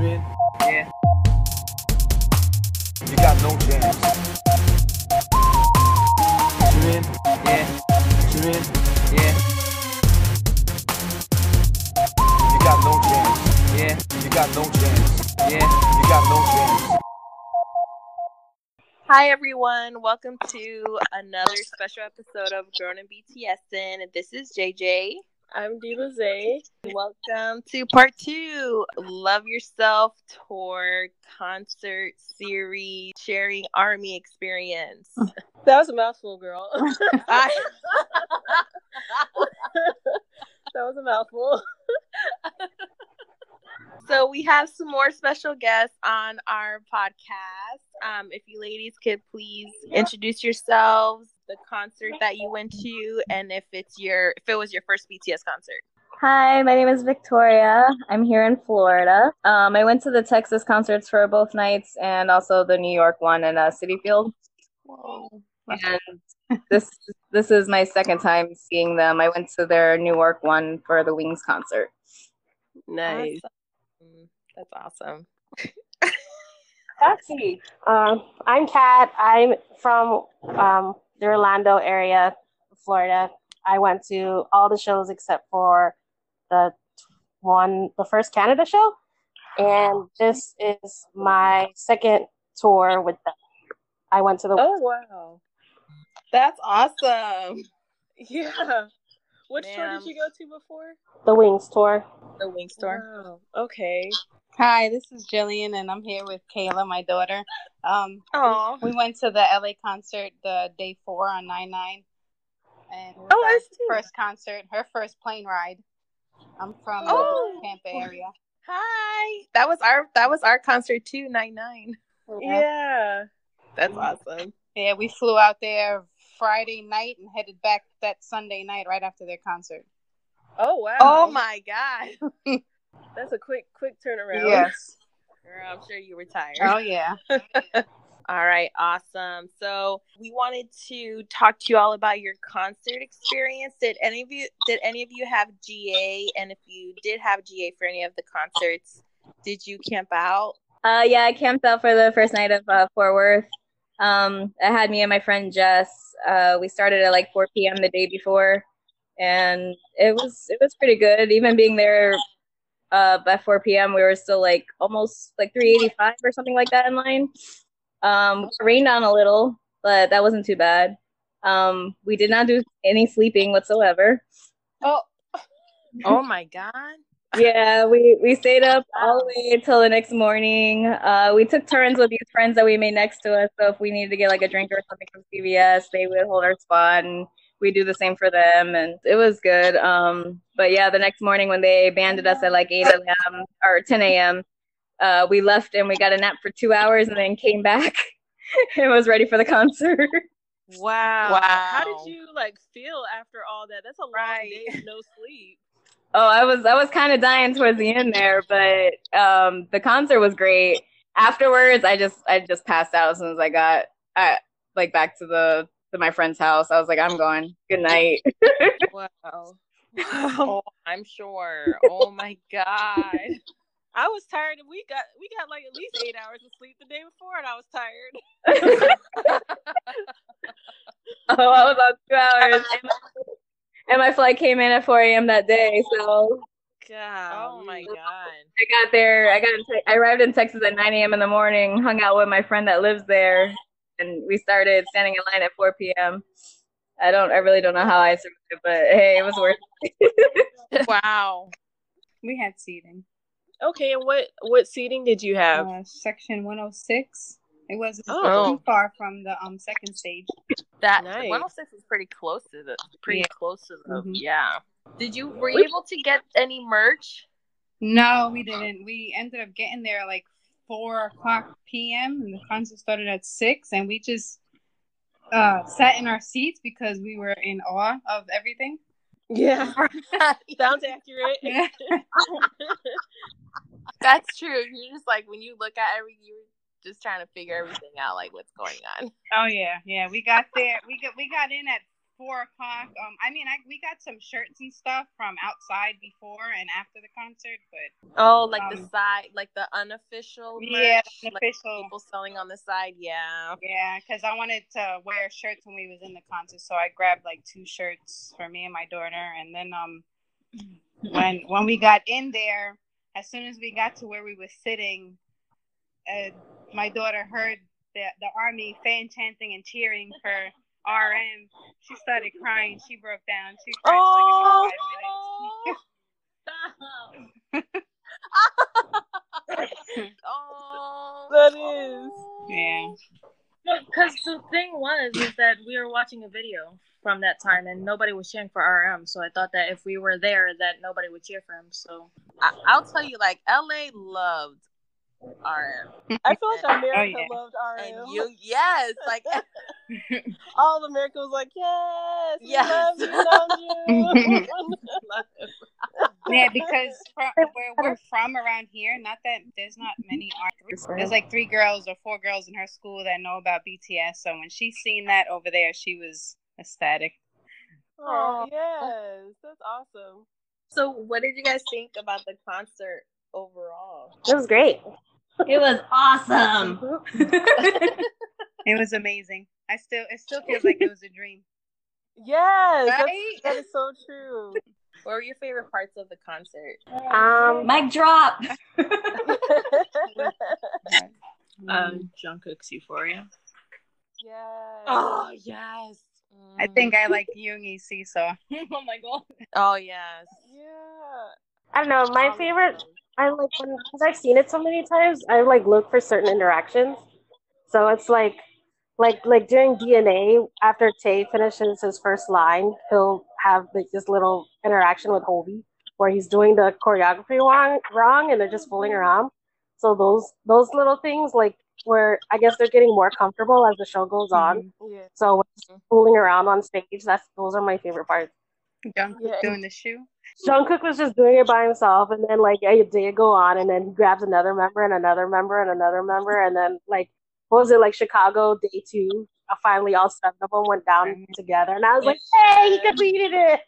You? Yeah. You got no jams. You mean? Yeah. You mean? Yeah. You got no jams. Yeah. You got no jams. Yeah. You got no jams. Hi everyone, welcome to another special episode of Grown and BTSing. This is JJ. I'm Diva Zay. Welcome to part two, Love Yourself Tour Concert Series Sharing Army Experience. That was a mouthful, girl. I- that was a mouthful. so we have some more special guests on our podcast. Um, if you ladies could please introduce yourselves, the concert that you went to, and if it's your if it was your first BTS concert. Hi, my name is Victoria. I'm here in Florida. Um, I went to the Texas concerts for both nights and also the New York one in uh, Citi Field. Whoa. And this this is my second time seeing them. I went to their New York one for the Wings concert. Nice. Awesome. That's awesome. Taxi. Um, I'm Kat. I'm from um, the Orlando area, Florida. I went to all the shows except for the one, the first Canada show, and this is my second tour with them. I went to the Oh wow. That's awesome. Yeah. Which tour did you go to before? the Wings tour. The Wings tour. Wow. Okay. Hi, this is Jillian, and I'm here with Kayla, my daughter. Um, Oh, we went to the LA concert the day four on nine nine, and Oh, our I see. first concert, her first plane ride. I'm from Oh. the Tampa area. hi. That was our that was our concert too. Nine nine. Yeah. That's awesome. yeah, we flew out there Friday night and headed back that Sunday night right after their concert. Oh wow. Oh my god, That's a quick, quick turnaround. Yes. girl, I'm sure you were tired. Oh yeah. All right, awesome. So we wanted to talk to you all about your concert experience. Did any of you did any of you have GA? And if you did have GA for any of the concerts, did you camp out? Uh, yeah, I camped out for the first night of uh, Fort Worth. Um, I had me and my friend Jess. Uh, we started at like 4 p.m. the day before, and it was it was pretty good. Even being there uh, by 4 p.m., we were still like almost like 385 or something like that in line. Um, it rained on a little, but that wasn't too bad. Um, we did not do any sleeping whatsoever. Oh. Oh my god. Yeah, we we stayed up all the way until the next morning. Uh, we took turns with these friends that we made next to us. So if we needed to get like a drink or something from CVS, they would hold our spot, and we do the same for them, and it was good. Um, but yeah, the next morning when they banded us at like 8 a.m. or 10 a.m., uh, we left and we got a nap for two hours, and then came back and was ready for the concert. Wow. Wow. How did you like feel after all that? That's a long Right. day no sleep. Oh, I was I was kind of dying towards the end there, but um, the concert was great. Afterwards, I just I just passed out as soon as I got uh, like back to the to my friend's house. I was like, I'm going. Good night. Wow. Um, oh, I'm sure. Oh my god. I was tired and we got we got like at least eight hours of sleep the day before and I was tired. oh, I was on two hours, and my, and my flight came in at 4 a.m. that day. So God. Oh my god. I got there. I got in Te- I arrived in Texas at 9 a.m. in the morning. Hung out with my friend that lives there, and we started standing in line at 4 p.m. I don't. I really don't know how I survived, but hey, it was worth. it. Wow. We had seating. Okay, and what what seating did you have? Uh, section 106. It wasn't Oh. too far from the um second stage. That Nice. 106 is pretty close to the pretty Yeah. close to the Mhm. yeah. Did you were you able to get any merch? No, we didn't. We ended up getting there like four o'clock p.m. and the concert started at six, and we just uh sat in our seats because we were in awe of everything. Yeah. Sounds accurate. Yeah. That's true. You're just like when you look at every you're just trying to figure everything out like what's going on. Oh yeah, yeah. We got there. We got we got in at four o'clock. Um, I mean, I we got some shirts and stuff from outside before and after the concert, but Oh, like the Um, side, like the unofficial. yeah, merch, the like official. people selling on the side. Yeah. Yeah, because I wanted to wear shirts when we was in the concert, so I grabbed like two shirts for me and my daughter, and then um, when when we got in there, as soon as we got to where we were sitting, uh, my daughter heard the the army fan chanting and cheering for RM. She started crying. She broke down. She cried Oh. for like five minutes. oh. That is. Yeah. Because the thing was is that we were watching a video from that time and nobody was cheering for RM, so I thought that if we were there, that nobody would cheer for him. So I, I'll tell you, like LA loved RM, I feel like oh, America Oh, yeah. loved and RM. you, yes, like All of America was like, yes, we Yes. love you, love him. Yeah, because from where we're from around here, not that there's not many artists. There's like three girls or four girls in her school that know about BTS. So when she seen that over there, she was ecstatic. oh, yes, that's awesome. So, what did you guys think about the concert overall? It was great. It was awesome. It was amazing. I still, it still feels like it was a dream. Yes, that's, Right? that is so true. What were your favorite parts of the concert? Um, Mic drop. um, Jungkook's Euphoria. yes. Oh yes. I think I like Yoongi Seesaw. oh my god. Oh yes. Yeah. I don't know. My favorite, I like when because I've seen it so many times. I like look for certain interactions. So it's like, like, like during DNA, after Tae finishes his first line, he'll have like this little interaction with Hobi where he's doing the choreography wrong, wrong, and they're just fooling around. So those those little things, like where I guess they're getting more comfortable as the show goes on. Mm-hmm. Yeah. So when he's fooling around on stage, that's those are my favorite parts. Jungkook Yeah. doing the shoe. Jungkook was just doing it by himself, and then like a day go on, and then he grabs another member and another member and another member, and then like what was it like Chicago day two? Uh, finally, all seven of them went down together, and I was like, "Hey, he completed it!"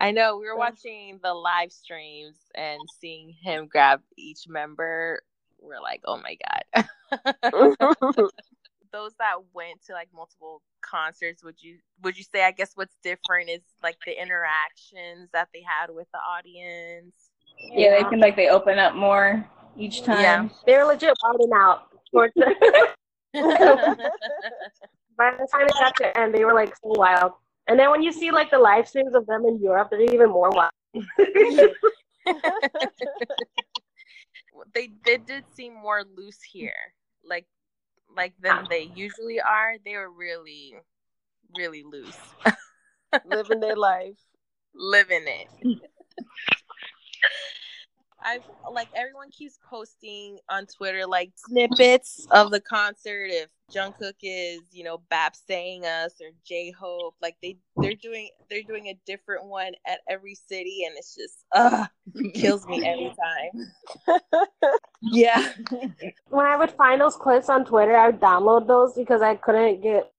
I know we were watching the live streams and seeing him grab each member. We're like, oh my god. Those that went to like multiple concerts, would you would you say? I guess what's different is like the interactions that they had with the audience. Yeah, they can like they open up more each time. Yeah. They're legit wilding out. towards the- By the time it got to end, they were like so wild. And then when you see like the live streams of them in Europe, they're even more wild. they they did seem more loose here, like like than ah. they usually are. They were really, really loose, Living their life. living it. I've like everyone keeps posting on Twitter like snippets of the concert. If Jungkook is, you know, Bap saying us or J Hope, like they they're doing they're doing a different one at every city, and it's just uh kills me every time. yeah. when I would find those clips on Twitter, I would download those because I couldn't get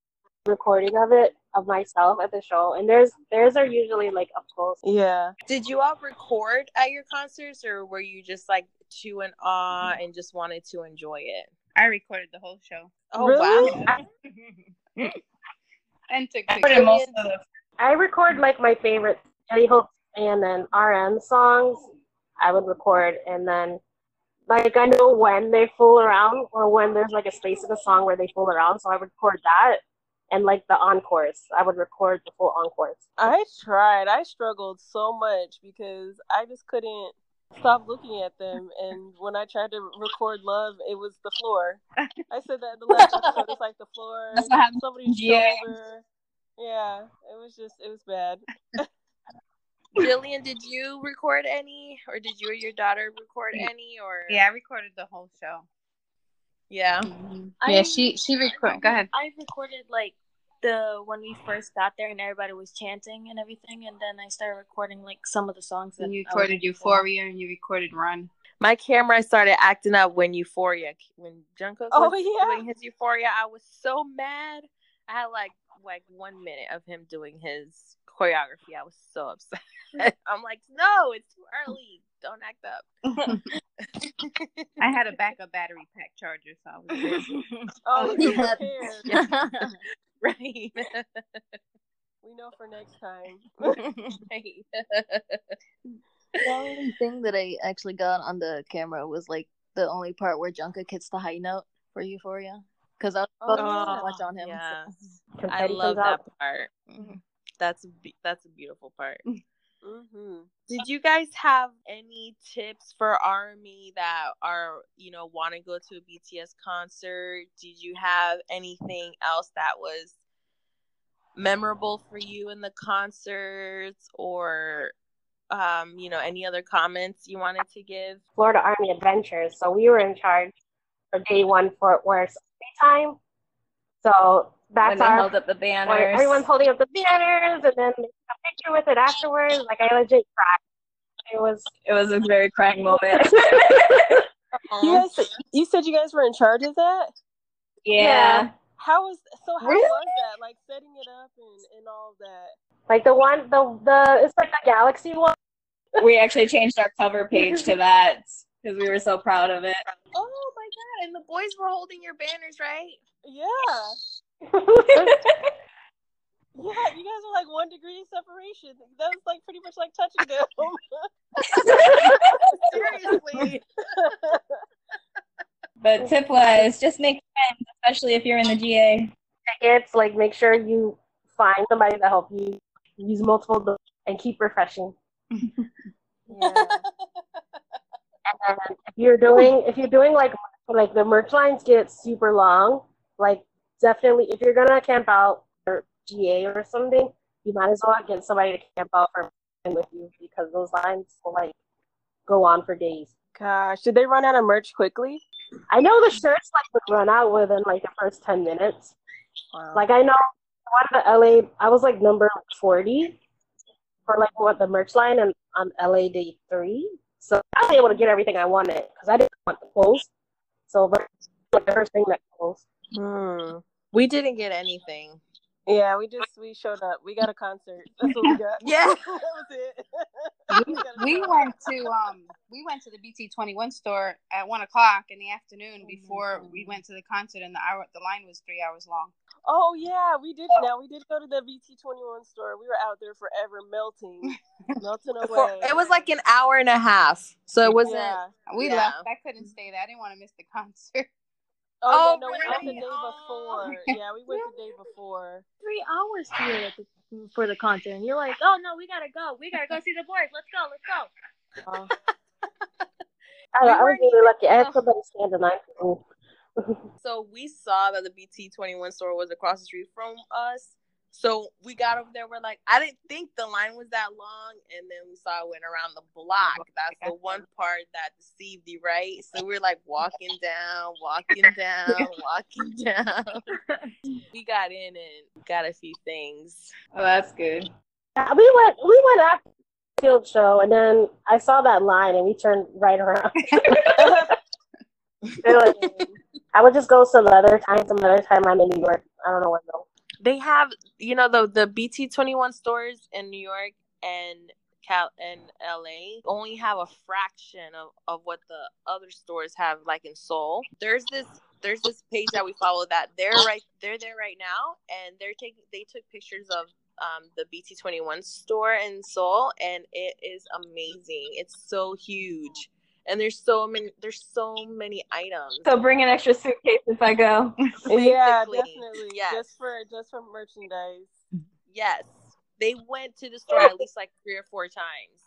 recording of it of myself at the show. And there's theirs are usually like up close. Yeah. Did you all record at your concerts, or were you just like too in awe and just wanted to enjoy it? I recorded the whole show. Oh Really? wow! and took I pictures. most of the I record like my favorite Jelly Hope and then RM songs. I would record and then like I know when they fool around or when there's like a space in the song where they fool around, so I would record that and like the encores. I would record the full encores. I tried. I struggled so much because I just couldn't stop looking at them. And when I tried to record love, it was the floor. I said that in the last episode. It's like the floor, That's what happened somebody's Yeah. shoulder. Yeah, it was just, it was bad. Jillian, did you record any, or did you or your daughter record any, or Yeah, I recorded the whole show. yeah? Mm-hmm. Yeah, I- she she recorded. Go ahead. I recorded like the when we first got there and everybody was chanting and everything, and then I started recording like some of the songs. And you recorded. Euphoria and you recorded Run. My camera started acting up when Euphoria, when Jungkook oh, was Oh, yeah. doing his Euphoria. I was so mad. I had like like one minute of him doing his choreography, I was so upset. I'm like, no, it's too early. Don't act up. I had a backup battery pack charger, so I was. Oh, you you're had- prepared. Right. We know for next time. right. The only thing that I actually got on the camera was like the only part where Jungkook hits the high note for Euphoria. Because I was Oh, focused yeah. so much on him. so- I love that out. part. Mhm. That's be- that's a beautiful part. Hmm Did you guys have any tips for Army that are, you know, want to go to a BTS concert? Did you have anything else that was memorable for you in the concerts or um, you know, any other comments you wanted to give? Florida Army Adventures. So we were in charge for day one Fort Worth time. So When that's they our held up the when banners. everyone's holding up the banners and then they took a picture with it afterwards. Like I legit cried. It was It was a very crying moment. You guys, you said you guys were in charge of that. yeah. How was so? How Really? was that? Like setting it up and, and all that. like the one the the it's like the galaxy one. We actually changed our cover page to that because we were so proud of it. Oh my god, and the boys were holding your banners, right? Yeah, yeah. You guys were like one degree of separation. That was like pretty much like touching them. Seriously. But tip was just make friends, especially if you're in the GA. Tickets, like make sure you find somebody to help you use multiple doors and keep refreshing. yeah. And if you're doing if you're doing like like the merch lines get super long, like definitely if you're gonna camp out or GA or something, you might as well get somebody to camp out for with you because those lines will like go on for days. Gosh, did they run out of merch quickly? I know the shirts like would run out within like the first ten minutes. Wow. Like I know one of the LA I was like number forty for like what the merch line and on LA day three. So I was able to get everything I wanted because I didn't want the clothes. So like the first thing that closed. Hmm. We didn't get anything. Yeah, we just we showed up. We got a concert. That's what we got. Yeah. that was it. we, we went to um we went to the BT twenty one store at one o'clock in the afternoon before we went to the concert and the hour the line was three hours long. Oh yeah, we did. Now we did go to the BT twenty one store. We were out there forever, melting, melting For- away. it was like an hour and a half. So it wasn't Yeah. We Yeah. left. I couldn't stay there. I didn't want to miss the concert. Oh, Oh, yeah, no, we went the really? day Oh. before. Yeah, we went the day before. Three hours here at the, for the concert, and you're like, "Oh no, we gotta go. We gotta go see the boys. Let's go. Let's go." Oh. I, We I was really lucky. I had oh. somebody stand in line for me. so we saw that the BT twenty one store was across the street from us. So we got over there. We're like, I didn't think the line was that long, and then we saw it went around the block. That's the one part that deceived you, right? So we're like walking down, walking down, walking down. we got in and got a few things. Oh, that's good. We went we went after the field show and then I saw that line and we turned right around. Like, I would just go some other time, some other time I'm in New York. I don't know when though. They have, you know, the the BT twenty one stores in New York and Cal and LA only have a fraction of, of what the other stores have, like in Seoul. There's this there's this page that we follow that they're right they're there right now and they're taking they took pictures of um, the BT twenty one store in Seoul and it is amazing. It's so huge. And there's so many there's so many items. So bring an extra suitcase if I go. yeah, definitely. yes. Just for just for merchandise. Yes, they went to the store at least like three or four times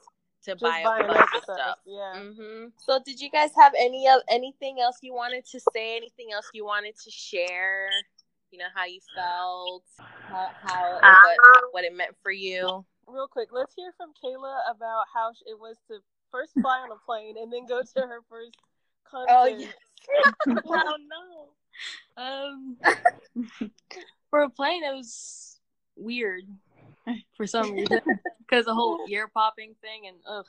to Just buy a bunch of stuff. stuff. Yeah. hmm So, did you guys have any of anything else you wanted to say? Anything else you wanted to share? You know how you felt, how, how what, what it meant for you. Real quick, let's hear from Kayla about how it was to first fly on a plane and then go to her first concert. Oh, yes. oh no. Um, for a plane, it was weird for some reason because the whole ear popping thing and ugh,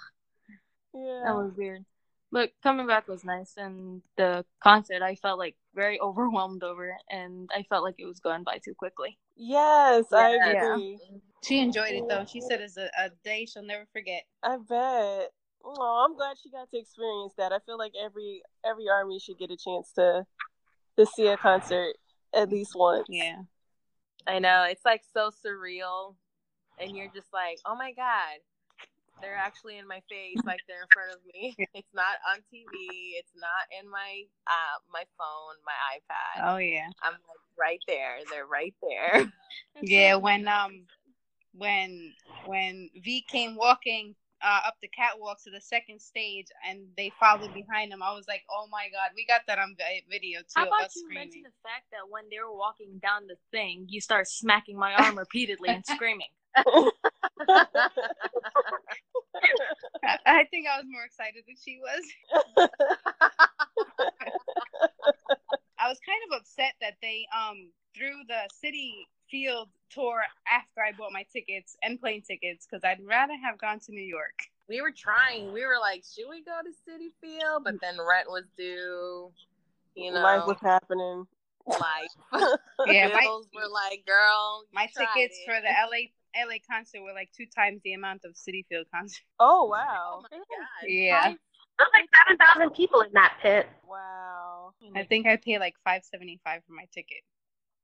Yeah. that was weird. But coming back was nice, and the concert I felt like very overwhelmed over, it, and I felt like it was going by too quickly. Yes, I Yeah. agree. She enjoyed it though. She said it's a, a day she'll never forget. I bet. Oh, I'm glad she got to experience that. I feel like every every army should get a chance to to see a concert at least once. Yeah. I know it's like so surreal, and you're just like, oh my god, they're actually in my face, like they're in front of me. It's not on TV. It's not in my uh my phone, my iPad. Oh yeah. I'm like right there. They're right there. Yeah. When um when when V came walking uh, up the catwalk to the second stage and they followed behind him, I was like, oh my god, we got that on video too. How of about us you screaming. mention the fact that when they were walking down the thing, you start smacking my arm repeatedly and screaming? I, I think I was more excited than she was. I was kind of upset that they um threw the Citi Field tour after I bought my tickets and plane tickets because I'd rather have gone to New York. we were trying. We were like, should we go to Citi Field? But then rent was due. You know, Life was happening. life. Yeah, my- Bills were like, girl, you My tried tickets it. for the LA LA concert were like two times the amount of Citi Field concert. Oh Oh wow. my god. Yeah, There's like seven thousand people in that pit. Wow. I think I paid like five seventy five for my ticket.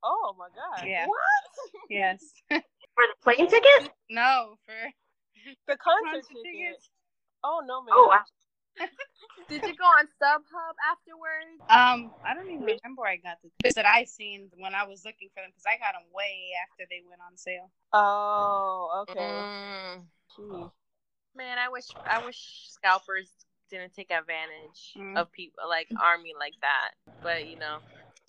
Oh my god. Yeah. What? Yes. For the plane ticket? no, for The concert, concert ticket. tickets. Oh no man. Oh wow. Did you go on StubHub afterwards? Um, I don't even remember where I got the tickets that I seen when I was looking for them because I got them way after they went on sale. Oh, okay. Mm. Man, I wish I wish scalpers didn't take advantage Mm. of people like army like that. But you know,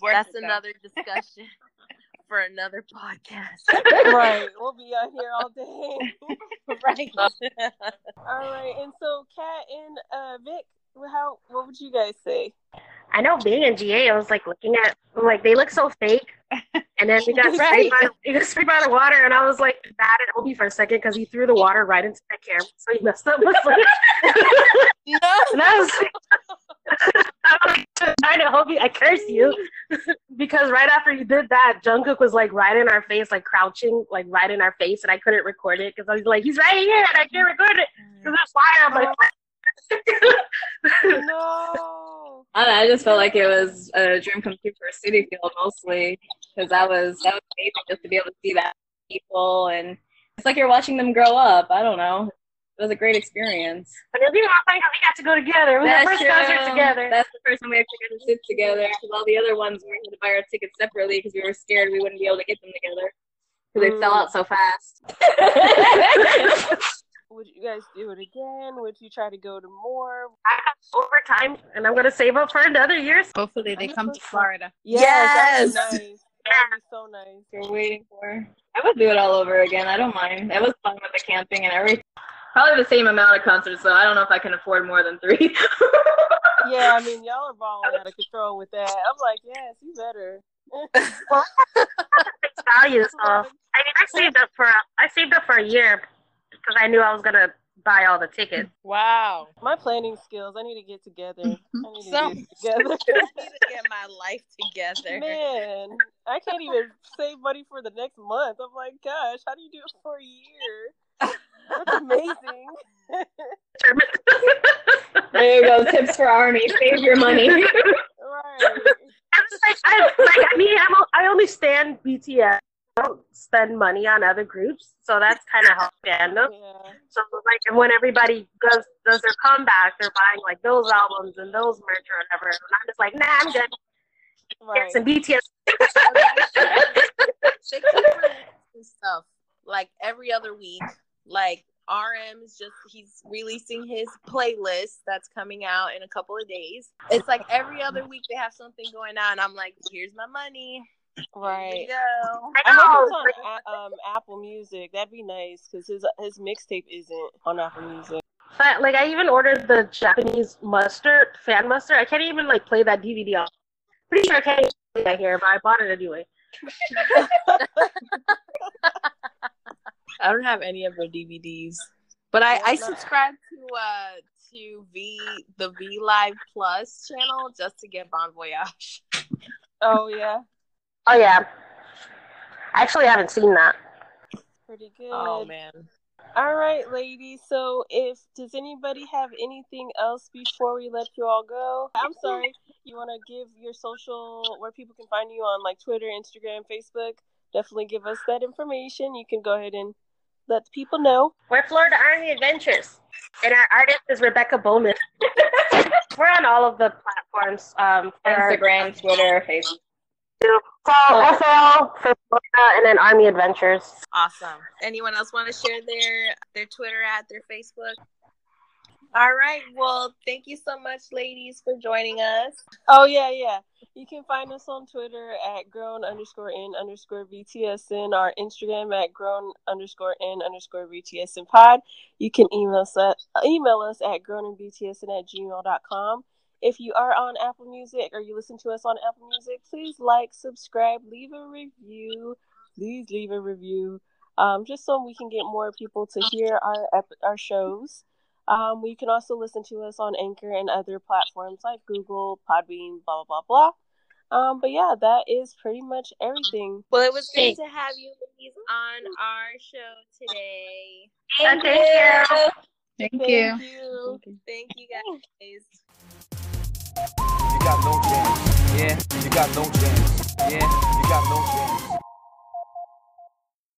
Worth that's it, though. another discussion for another podcast. right. We'll be out here all day. right. all right. And so Kat and uh Vic, how what would you guys say? I know being in GA, I was like looking at like they look so fake. And then we got Right. sprayed by we got sprayed by the water, and I was like mad at Obi for a second because he threw the water right into the camera, so he messed up my footage. no. and I was like, I was trying to hope you, I curse you because right after you did that, Jungkook was like right in our face, like crouching, like right in our face, and I couldn't record it because I was like, he's right here, and I can't record it because there's fire. I'm like. No. I, don't know, I just felt like it was a dream come true for a Citi Field mostly because that was that was amazing just to be able to see that people and it's like you're watching them grow up. I don't know. It was a great experience. But it was even more funny because we got to go together. We had our first concert together. That's the first time we actually got to sit together because all the other ones we had to buy our tickets separately because we were scared we wouldn't be able to get them together because they sell Mm. out so fast. Would you guys do it again? Would you try to go to more? I have overtime, and I'm gonna save up for another year. Hopefully they come to Florida. Yes. That'd be nice. That'd be so nice. You're waiting for. I would do it all over again. I don't mind. It was fun with the camping and everything. Probably the same amount of concerts, though. I don't know if I can afford more than three. Yeah, I mean, y'all are balling out of control with that. I'm like, yes, you better. Fixed value, so I mean, I saved up for I saved up for a year because I knew I was gonna buy all the tickets. Wow. My planning skills, I need to get together. Mm-hmm. I need to Some- get together. I need to get my life together. Man, I can't even save money for the next month. I'm like, gosh, how do you do it for a year? That's amazing. there you go. Tips for Army. Save your money. right. I was like, I like I mean, I'm, I only stand BTS. Spend money on other groups, so that's kind of how fandom. Yeah. So like, and when everybody does does their comeback, they're buying like those albums and those merch or whatever. And I'm just like, nah, I'm good. Right. Get some BTS. Stuff like every other week. Like RM is just he's releasing his playlist that's coming out in a couple of days. It's like every other week they have something going on. I'm like, here's my money. Here Right. you go. I I hope it's on A- um, Apple Music. That'd be nice because his his mixtape isn't on Apple Music. But like, I even ordered the Japanese muster, fan muster. I can't even like play that DVD on. Pretty sure I can't even play that here, but I bought it anyway. I don't have any of their DVDs. But I, I subscribe to uh to V the V Live Plus channel just to get Bon Voyage. Oh yeah, Oh yeah. I actually haven't seen that. pretty good. Oh man. All right, ladies. So, if does anybody have anything else before we let you all go? I'm sorry. You want to give your social where people can find you on like Twitter, Instagram, Facebook? Definitely give us that information. You can go ahead and let the people know. We're Florida Army Adventures, and our artist is Rebecca Bowman. We're on all of the platforms. Um, for our- Instagram, Twitter, Facebook. So FL for Florida, and then Army Adventures. Awesome. Anyone else want to share their their Twitter at their Facebook? All right. Well, thank you so much, ladies, for joining us. Oh yeah, yeah. You can find us on Twitter at grown underscore n underscore VTSN, our Instagram at grown underscore n underscore VTSN pod. You can email us at email us at grownandvtsn at gmail.com. If you are on Apple Music or you listen to us on Apple Music, please like, subscribe, leave a review. Please leave a review. Um, just so we can get more people to hear our ep- our shows. Um, you can also listen to us on Anchor and other platforms like Google, Podbean, blah blah blah blah. Um, but yeah, that is pretty much everything. Well, it was great to have you ladies on our show today. Thank you. Thank Thank you. you. Thank you guys. You got no chance. Yeah, you got no chance. Yeah, you got no chance.